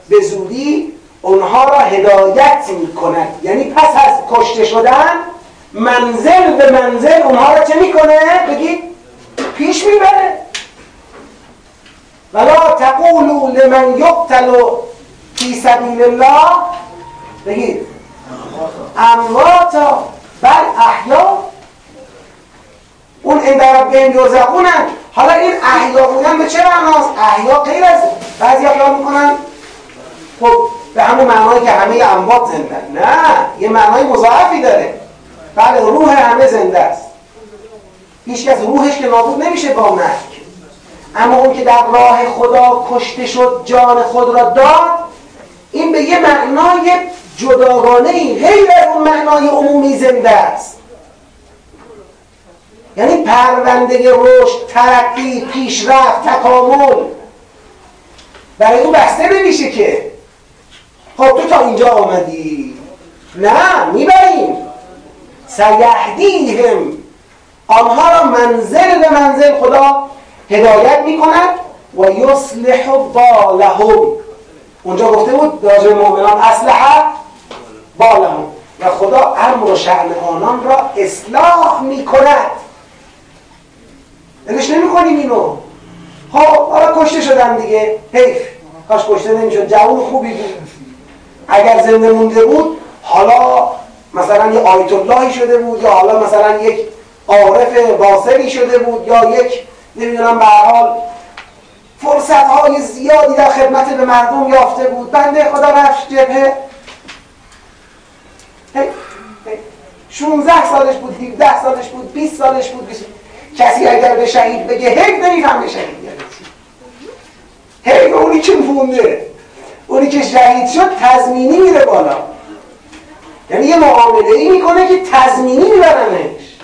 به زودی اونها را هدایت می کند یعنی پس از کشته شدن منزل به منزل اونها را چه می‌کنه؟ بگید پیش می‌بره. ولا تقولوا لمن یقتل فی سبیل الله. بگید امواتا بل احیا. اون این در بین یرزقونن حالا این احیا بودن به چه معناست؟ احیا غیر از بعضی خیال می‌کنن. خب به همون معنایی که همه اموات زنده نه یه معنای مضاعفی داره. بله روح همه زنده است. هیچ از روحش که نابود نمیشه با مرگ. اما اون که در راه خدا کشته شد جان خود را داد این به یه معنای جداگانه ای از اون معنای عمومی زنده است. یعنی پرونده رشد ترقی پیشرفت تکامل. برای اون بسته نمیشه که. خب تو تا اینجا آمدی؟ نه می‌بریم. سیهدیهم. آنها را منزل به منزل خدا هدایت می‌کند و یصلح بالهم اونجا گفته بود راجع مؤمنان اسلحه بالهم. و خدا امر و شعن آنان را اصلاح می‌کند. دلش نمی کنیم اینو. خب حالا کشته شدن دیگه. حیف. کاش کشته نمی‌شد. جوون خوبی بود. اگر زنده مونده بود حالا مثلا یه آیت اللهی شده بود یا حالا مثلا یک عارف باصری شده بود یا یک نمی‌دونم به حال فرصت های زیادی در خدمت به مردم یافته بود. بنده خدا رفت جبهه. 16 سالش بود 17 سالش بود 20 سالش بود. کسی اگر به شهید بگه حیف نمی‌فهمه شهید. حیف اونی که مونده اونی که شهید شد تضمینی میره بالا. یعنی یه معامله ای می‌کنه که تضمینی میبرنش.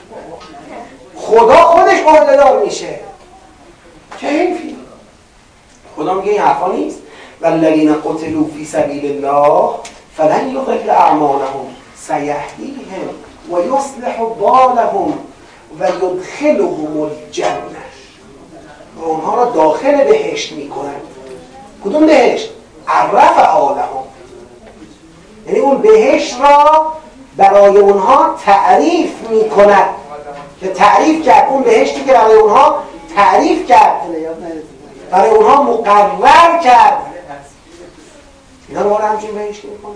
خدا خودش عهدهدار میشه. چه حیفی. خدا میگه این حرفا نیست. والذین قتلوا فی سبیل الله فلن یضل اعمالهم سیهدیهم و یصلح بالهم و یدخلهم الجنه و اونها را داخل بهشت می‌کنند کدوم بهشت؟ عرف آلهم. یعنی اون بهشت را برای اونها تعریف می‌کند که تعریف کرد. اون بهشتی که برای اونها تعریف کرد. برای اونها مقرر کرد. اینا رو همچین بهشتی می‌کنه؟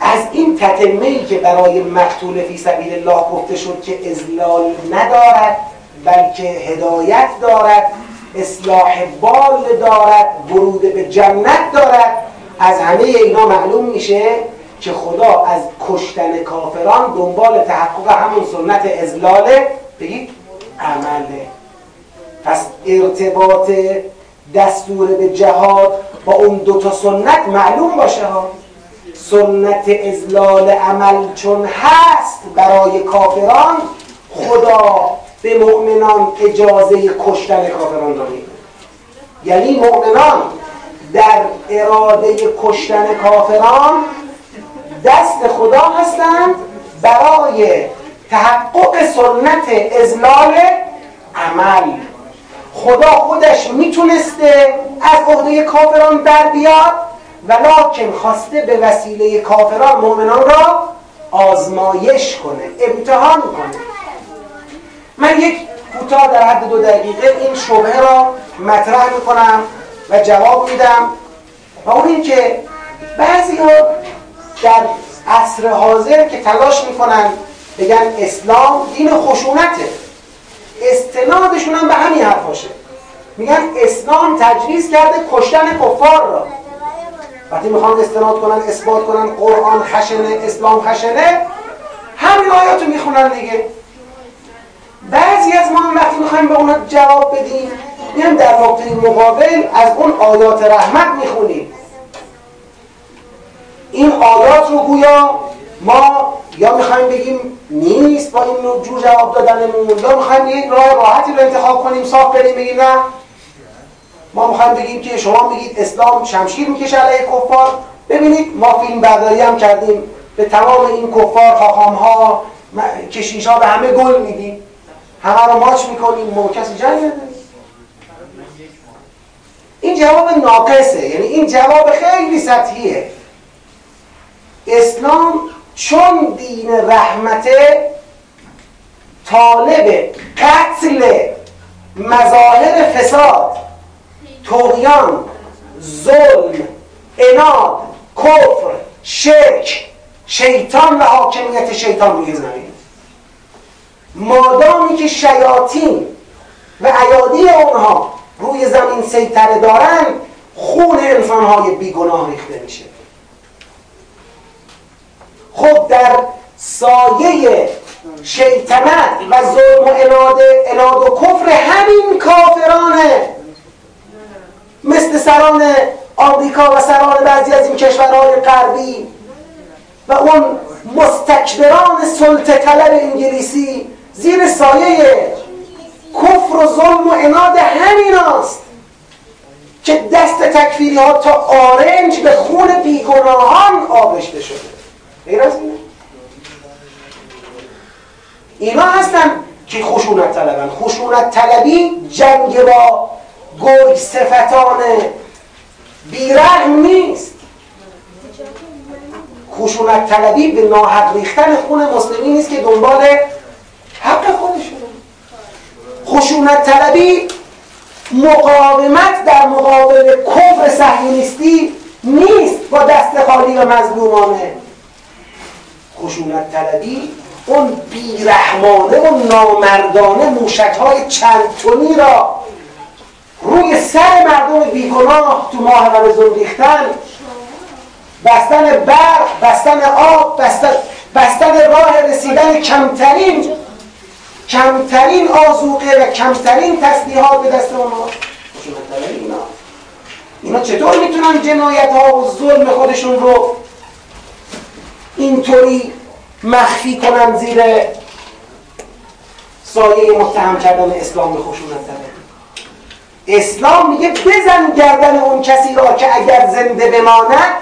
از این تتمه ای که برای مقتول فی سبیل الله گفته شد که ازلال ندارد بلکه هدایت دارد اصلاح بال دارد ورود به جنت دارد از همه اینا معلوم میشه که خدا از کشتن کافران دنبال تحقق همون سنت ازلاله بگید عمله. پس ارتباط دستور به جهاد با اون دوتا سنت معلوم باشه ها. سنت ازلال عمل چون هست برای کافران خدا به مؤمنان اجازه کشتن کافران را میده یعنی مؤمنان در اراده کشتن کافران دست خدا هستند برای تحقق سنت ازلال عمل. خدا خودش می‌تونسته از عهده کافران در بیاد ولکن خواسته به وسیله کافران مؤمنان را آزمایش کنه امتحان کنه. من یک کوتاه در حد دو دقیقه این شبهه را مطرح می‌کنم. و جواب میدم. و اون این که بعضی ها در عصر حاضر که تلاش می‌کنن بگن اسلام دین خشونته. استنادشون هم به همین حرفاشه میگن اسلام تجویز کرده کشتن کفار را. وقتی می‌خوان استناد کنن اثبات کنن قرآن خشنه اسلام خشنه همین آیاتو می‌خونن دیگه. بعضی از ما وقتی می‌خوایم به اونا جواب بدیم میان در نقطه مقابل از اون آیات رحمت می‌خونیم. این آیات رو گویا ما یا می‌خوایم بگیم نیست با این جور جواب دادنمون یا می‌خوایم یک راه راحتی رو انتخاب کنیم صاف بریم بگیم نه. ما می‌خوایم بگیم که شما میگید اسلام شمشیر می‌کشه علیه کفار. ببینید ما فیلم برداری هم کردیم. به تمام این کفار خاخام ها کشیش ها به همه گل میدیم. همه رو ماچ می‌کنیم. ما کسی جنگ این جواب ناقصه. یعنی این جواب خیلی سطحیه. اسلام چون دین رحمته طالب قتل مظاهر فساد تغیان ظلم اناد کفر شرک شیطان و حاکمیت شیطان روی زمین. مادامی که شیاطین و ایادی اونها روی زمین سیطره دارن خون انسانهای بیگناه ریخته میشه. خب در سایه شیطنت و ظلم و اناد, اناد و کفر همین کافرانه. مثل سران آمریکا و سران بعضی از این کشورهای غربی و اون مستکبران سلطه طلب انگلیسی زیر سایه کفر و ظلم و اناد همین است که دست تکفیری ها تا آرنج به خون بیگناهان آغشته شده. غیر از اینا هستن که خشونت طلبن. خشونت طلبی جنگ با گرگ صفتان بیرحم نیست. خشونت طلبی به ناحق ریختن خون مسلمی نیست که دنبال حق خودشون خشونت طلبی مقاومت در مقابل کفر صهیونیستی نیست با دست خالی و مظلومانه. خشونت طلبی اون بیرحمانه و نامردانه موشک های چند تونی را روی سر مردم بیگناه تو ماه رمزون ریختن. بستن برق بستن آب بستن, بستن راه رسیدن کمترین کمترین آزوقه و کمترین تسلیحات به دست اونها اینا. اینا چطور می‌تونن جنایت ها و ظلم خودشون رو اینطوری مخفی کنن زیر سایه متهم کردن اسلام به خشونت اسلام میگه بزن گردن اون کسی را که اگر زنده بماند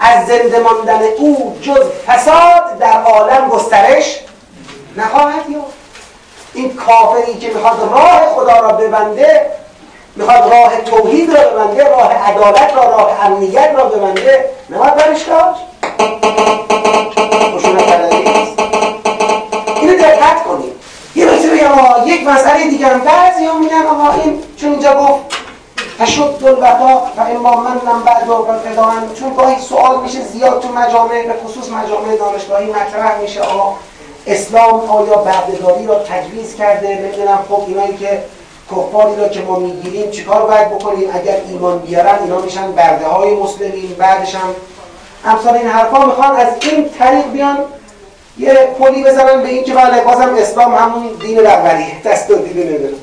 از زنده ماندن او جز فساد در عالم گسترش نخواهد یا این کافری که می‌خواد راه خدا را ببنده می‌خواد راه توحید را ببنده راه عدالت را راه امنیت را ببنده نباید برش داشت اینو دقت کنید. یه نکته بگم یک مسئله دیگه هم بعضی هم میگن آقا این چون اینجا گفت تشد الوفا و اما من نم بعد و چون گاهی سوال میشه زیاد تو مجامع به خصوص مجامع دانشگاهی مطرح میشه آقا. اسلام آیا بردهداری را تجویز کرده؟ نمی‌دونم. خب اینایی که کفاری را که ما می‌گیریم چیکار باید بکنیم؟ اگر ایمان بیارن اینا میشن برده های مسلمین بعدش هم امثال این حرفا می‌خوان از این طریق بیان یه پلی بزنن به این که بله بازم اسلام همون دین اولیه دست و دیده نداره.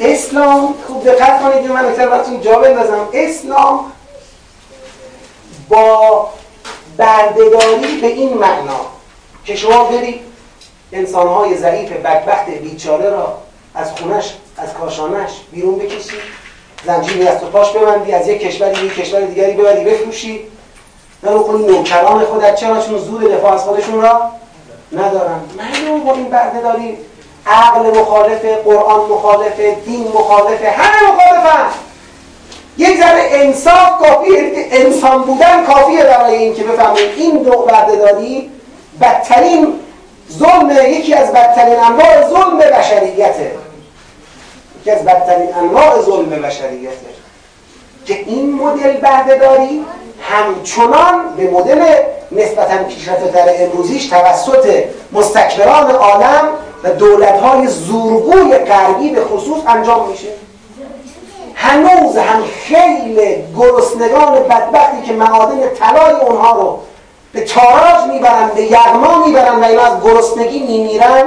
اسلام خوب دقت کنید من اکتر براتون جا بندازم. اسلام با بردهداری به این معنا که شما برید انسانهای ضعیف بدبخت بیچاره را از خونش از کاشانش بیرون بکشید زنجیری از تو پاش ببندی از یک کشوری یک کشور دیگری ببری بفروشی نه کنی نوکران خودت. چرا؟ چون زور دفاع از خودشون را ندارن. معلوم با این برده داری عقل مخالفه قرآن مخالفه دین مخالفه همه مخالفن. یک ذره انصاف کافیه. انسان بودن کافیه برای این که بفهمید این دو داری بدترین ظلم یکی از بدترین انواع ظلم بشریته. یکی از بدترین انواع ظلم بشریته. که این مدل داری همچنان به مدل نسبتا پیشرفته در امروزیش توسط مستکبران عالم و دولتهای زورگوی غربی به خصوص انجام میشه. هنوز هم خیلی گرسنگان بدبختی که معادن طلای اونها رو به تاراج می‌برن به یغما می‌برن و اینا از گرسنگی میمیرن.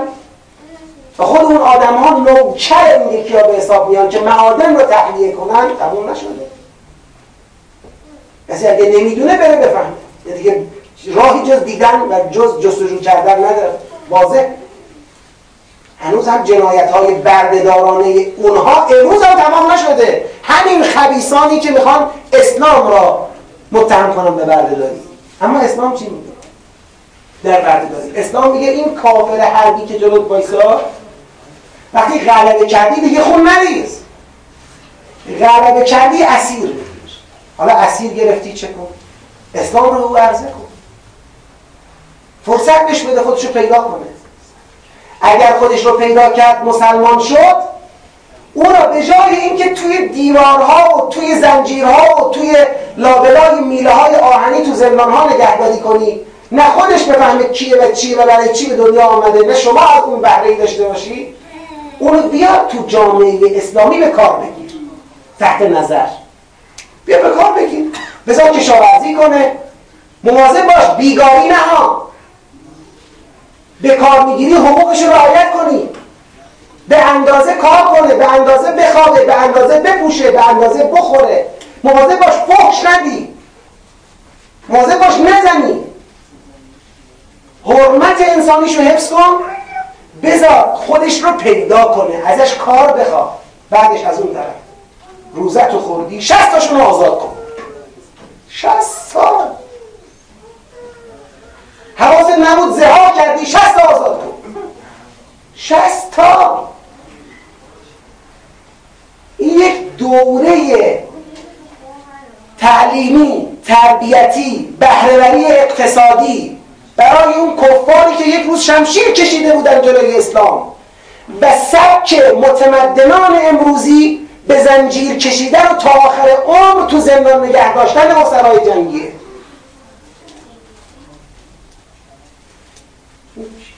و خود اون آدم ها نوکر این یکی به حساب میان که معادن رو تحلیه کنن تموم نشده. کسی اگه نمی‌دونه بره بفهم دیگه راهی جز دیدن و جز جستجو کردن نداره. واضح؟ هنوز هم جنایت های بردهدارانه اونها امروز هم تمام نشده. همین خبیسانی که می‌خوان اسلام را متهم کنن به بردهداری. اما اسلام چی میگه؟ در بردهداری اسلام میگه این کافر حربی که جلوت وایسا وقتی غلبه کردی دیگه خون نریز. غلبه کردی اسیر حالا اسیر گرفتی چه کن؟ اسلام رو او عرضه کن. فرصت بهش بده خودشو پیدا کنه. اگر خودش رو پیدا کرد مسلمان شد او را به جای اینکه توی دیوارها و توی زنجیرها و توی لابلای میله های آهنی تو زندانها نگهداری کنی نه خودش بفهمه کیه و چیه و برای چی به دنیا آمده نه شما از اون بهره داشته باشی. اونو بیا تو جامعه اسلامی به کار بگیر. تحت نظر. بیا به کار بگیر. بذار کشاورزی کنه. مواظب باش بیگاری نه ها به کار می‌گیری حقوقش رو رعایت کنی. به اندازه کار کنه به اندازه بخوابه به اندازه بپوشه به اندازه بخوره. مواظب باش فحش ندی مواظب باش نزنی. حرمت انسانیش رو حفظ کن. بذار خودش رو پیدا کنه ازش کار بخواه. بعدش از اون طرف. روزت و خوردی شستاشون رو آزاد کن. شست سال. حواست نبود زها کردی شست آزاد کن. شست تا. این یک دوره تعلیمی تربیتی بهرهوری اقتصادی برای اون کفاری که یک روز شمشیر کشیده بودن جلوی اسلام و سبک متمدنان امروزی به زنجیر کشیدن و تا آخر عمر تو زندان نگه داشتن سرای جنگیه.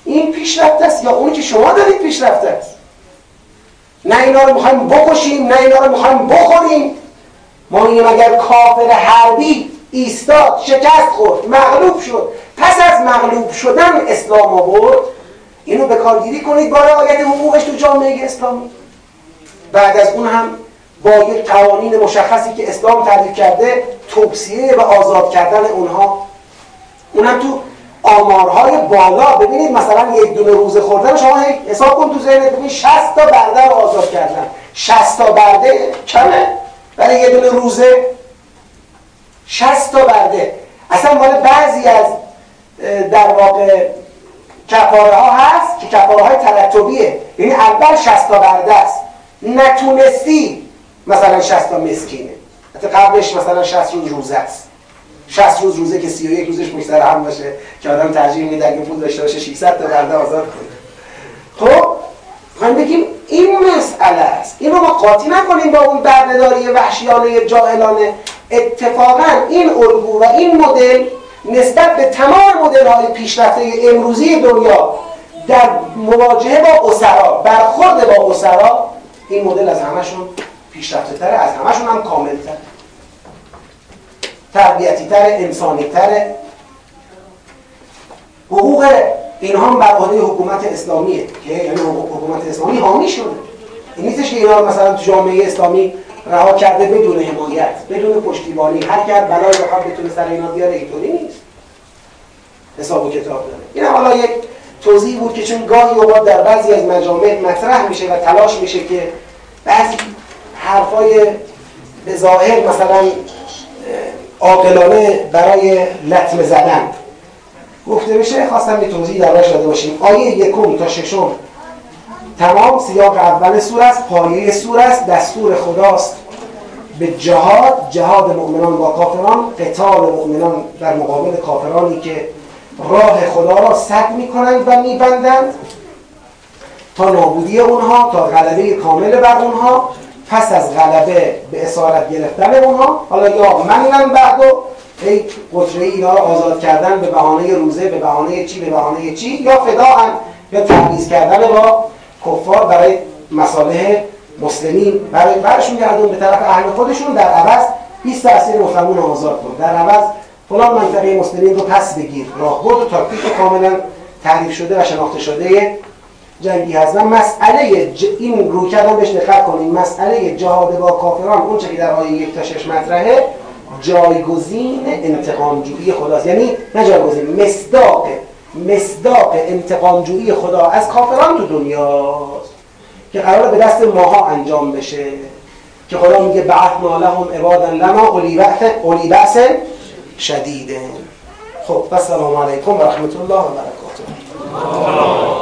این پیشرفته است یا اونی که شما دارید پیشرفته است؟ نه اینا رو می‌خوایم بکشیم نه اینا رو می‌خوایم بخوریم. ما میگیم اگر کافر حربی ایستاد شکست خورد مغلوب شد. پس از مغلوب شدن اسلام آورد. اینو به کارگیری کنید با رعایت حقوقش تو جامعه اسلامی. بعد از اون هم با یک قوانین مشخصی که اسلام تعریف کرده توصیه و آزاد کردن اونها. اونم تو آمارهای بالا. ببینید مثلا یک دونه روزه خوردن شما حساب کن تو ذهنت. ببینید 60 تا برده رو آزاد کردن. 60 تا برده کمه. برای یه دونه روزه 60 تا برده. اصلا مال بعضی از در واقع کفاره ها هست که کفاره های ترتبیه. یعنی اول 60 تا برده است. نتونستی مثلا 60 تا مسکینه. حتی قبلش مثلا 60 روز روزه است. 60 روز روزه که 31 روزش پشت هم باشه که آدم ترجیح میده اگه پول داشته باشه 600 تا برده آزاد کنه. خب می‌خوایم بگیم این مسئله است. اینو ما قاطی نکنیم با اون بردهداری وحشیانه جاهلانه. اتفاقا این الگو و این مدل نسبت به تمام مدل های پیشرفته امروزی دنیا در مواجهه با اسرا برخورد با اسرا این مدل از همشون پیشرفته تره از همشون هم کامل تره تربیتی تره انسانی تره حقوق این هم بر حکومت اسلامیه که یعنی حکومت اسلامی حامی شده. این نیستش که اینا مثلا تو جامعه اسلامی رها کرده بدون حمایت بدون پشتیبانی هر کرد بلای بخواد بتونه سر اینا بیاره اینطوری نیست. حساب و کتاب داره. این حالا یک توضیح بود که چون گاهی اوقات در بعضی از مجامع مطرح میشه و تلاش میشه که بعضی حرفای به ظاهر مثلا عاقلانه برای لطمه زدن. گفته بشه خواستم یه توضیح درش داده باشیم. آیه یکم تا ششم. تمام سیاق اول سور است پایه سور است دستور خداست. به جهاد جهاد مؤمنان با کافران قتال مؤمنان در مقابل کافرانی که راه خدا را سد می‌کنند و میبندند. تا نابودی اونها تا غلبه کامل بر اونها. پس از غلبه به اسارت گرفتن اونها حالا یا منن بعد و ای قطره اینا را آزاد کردن به بهانه روزه به بهانه چی به بهانه چی یا فداعن یا تعویض کردن با کفار برای مصالح مسلمین. برای برشون گردون به طرف اهل خودشون. در عوض 20 اسیر مسلمون آزاد کن. در عوض فلان منطقه مسلمین رو پس بگیر. راهبرد و تاکتیک کاملا تعریف شده و شناخته شده. جنگی هست. و مسئله ج... این رو کردن بهش دقت کنیم مسئله جهاد با کافران اون که در آیه یک تا شش مطرحه جایگزین انتقامجویی خداست. یعنی نه جایگزین مصداق مصداق انتقامجویی خدا از کافران تو دنیاست که قرار به دست ماها انجام بشه. که خدا میگه بعثنا لهم عبادا لنا اولی بأس شدیده. خب السلام علیکم و رحمت الله و برکاته.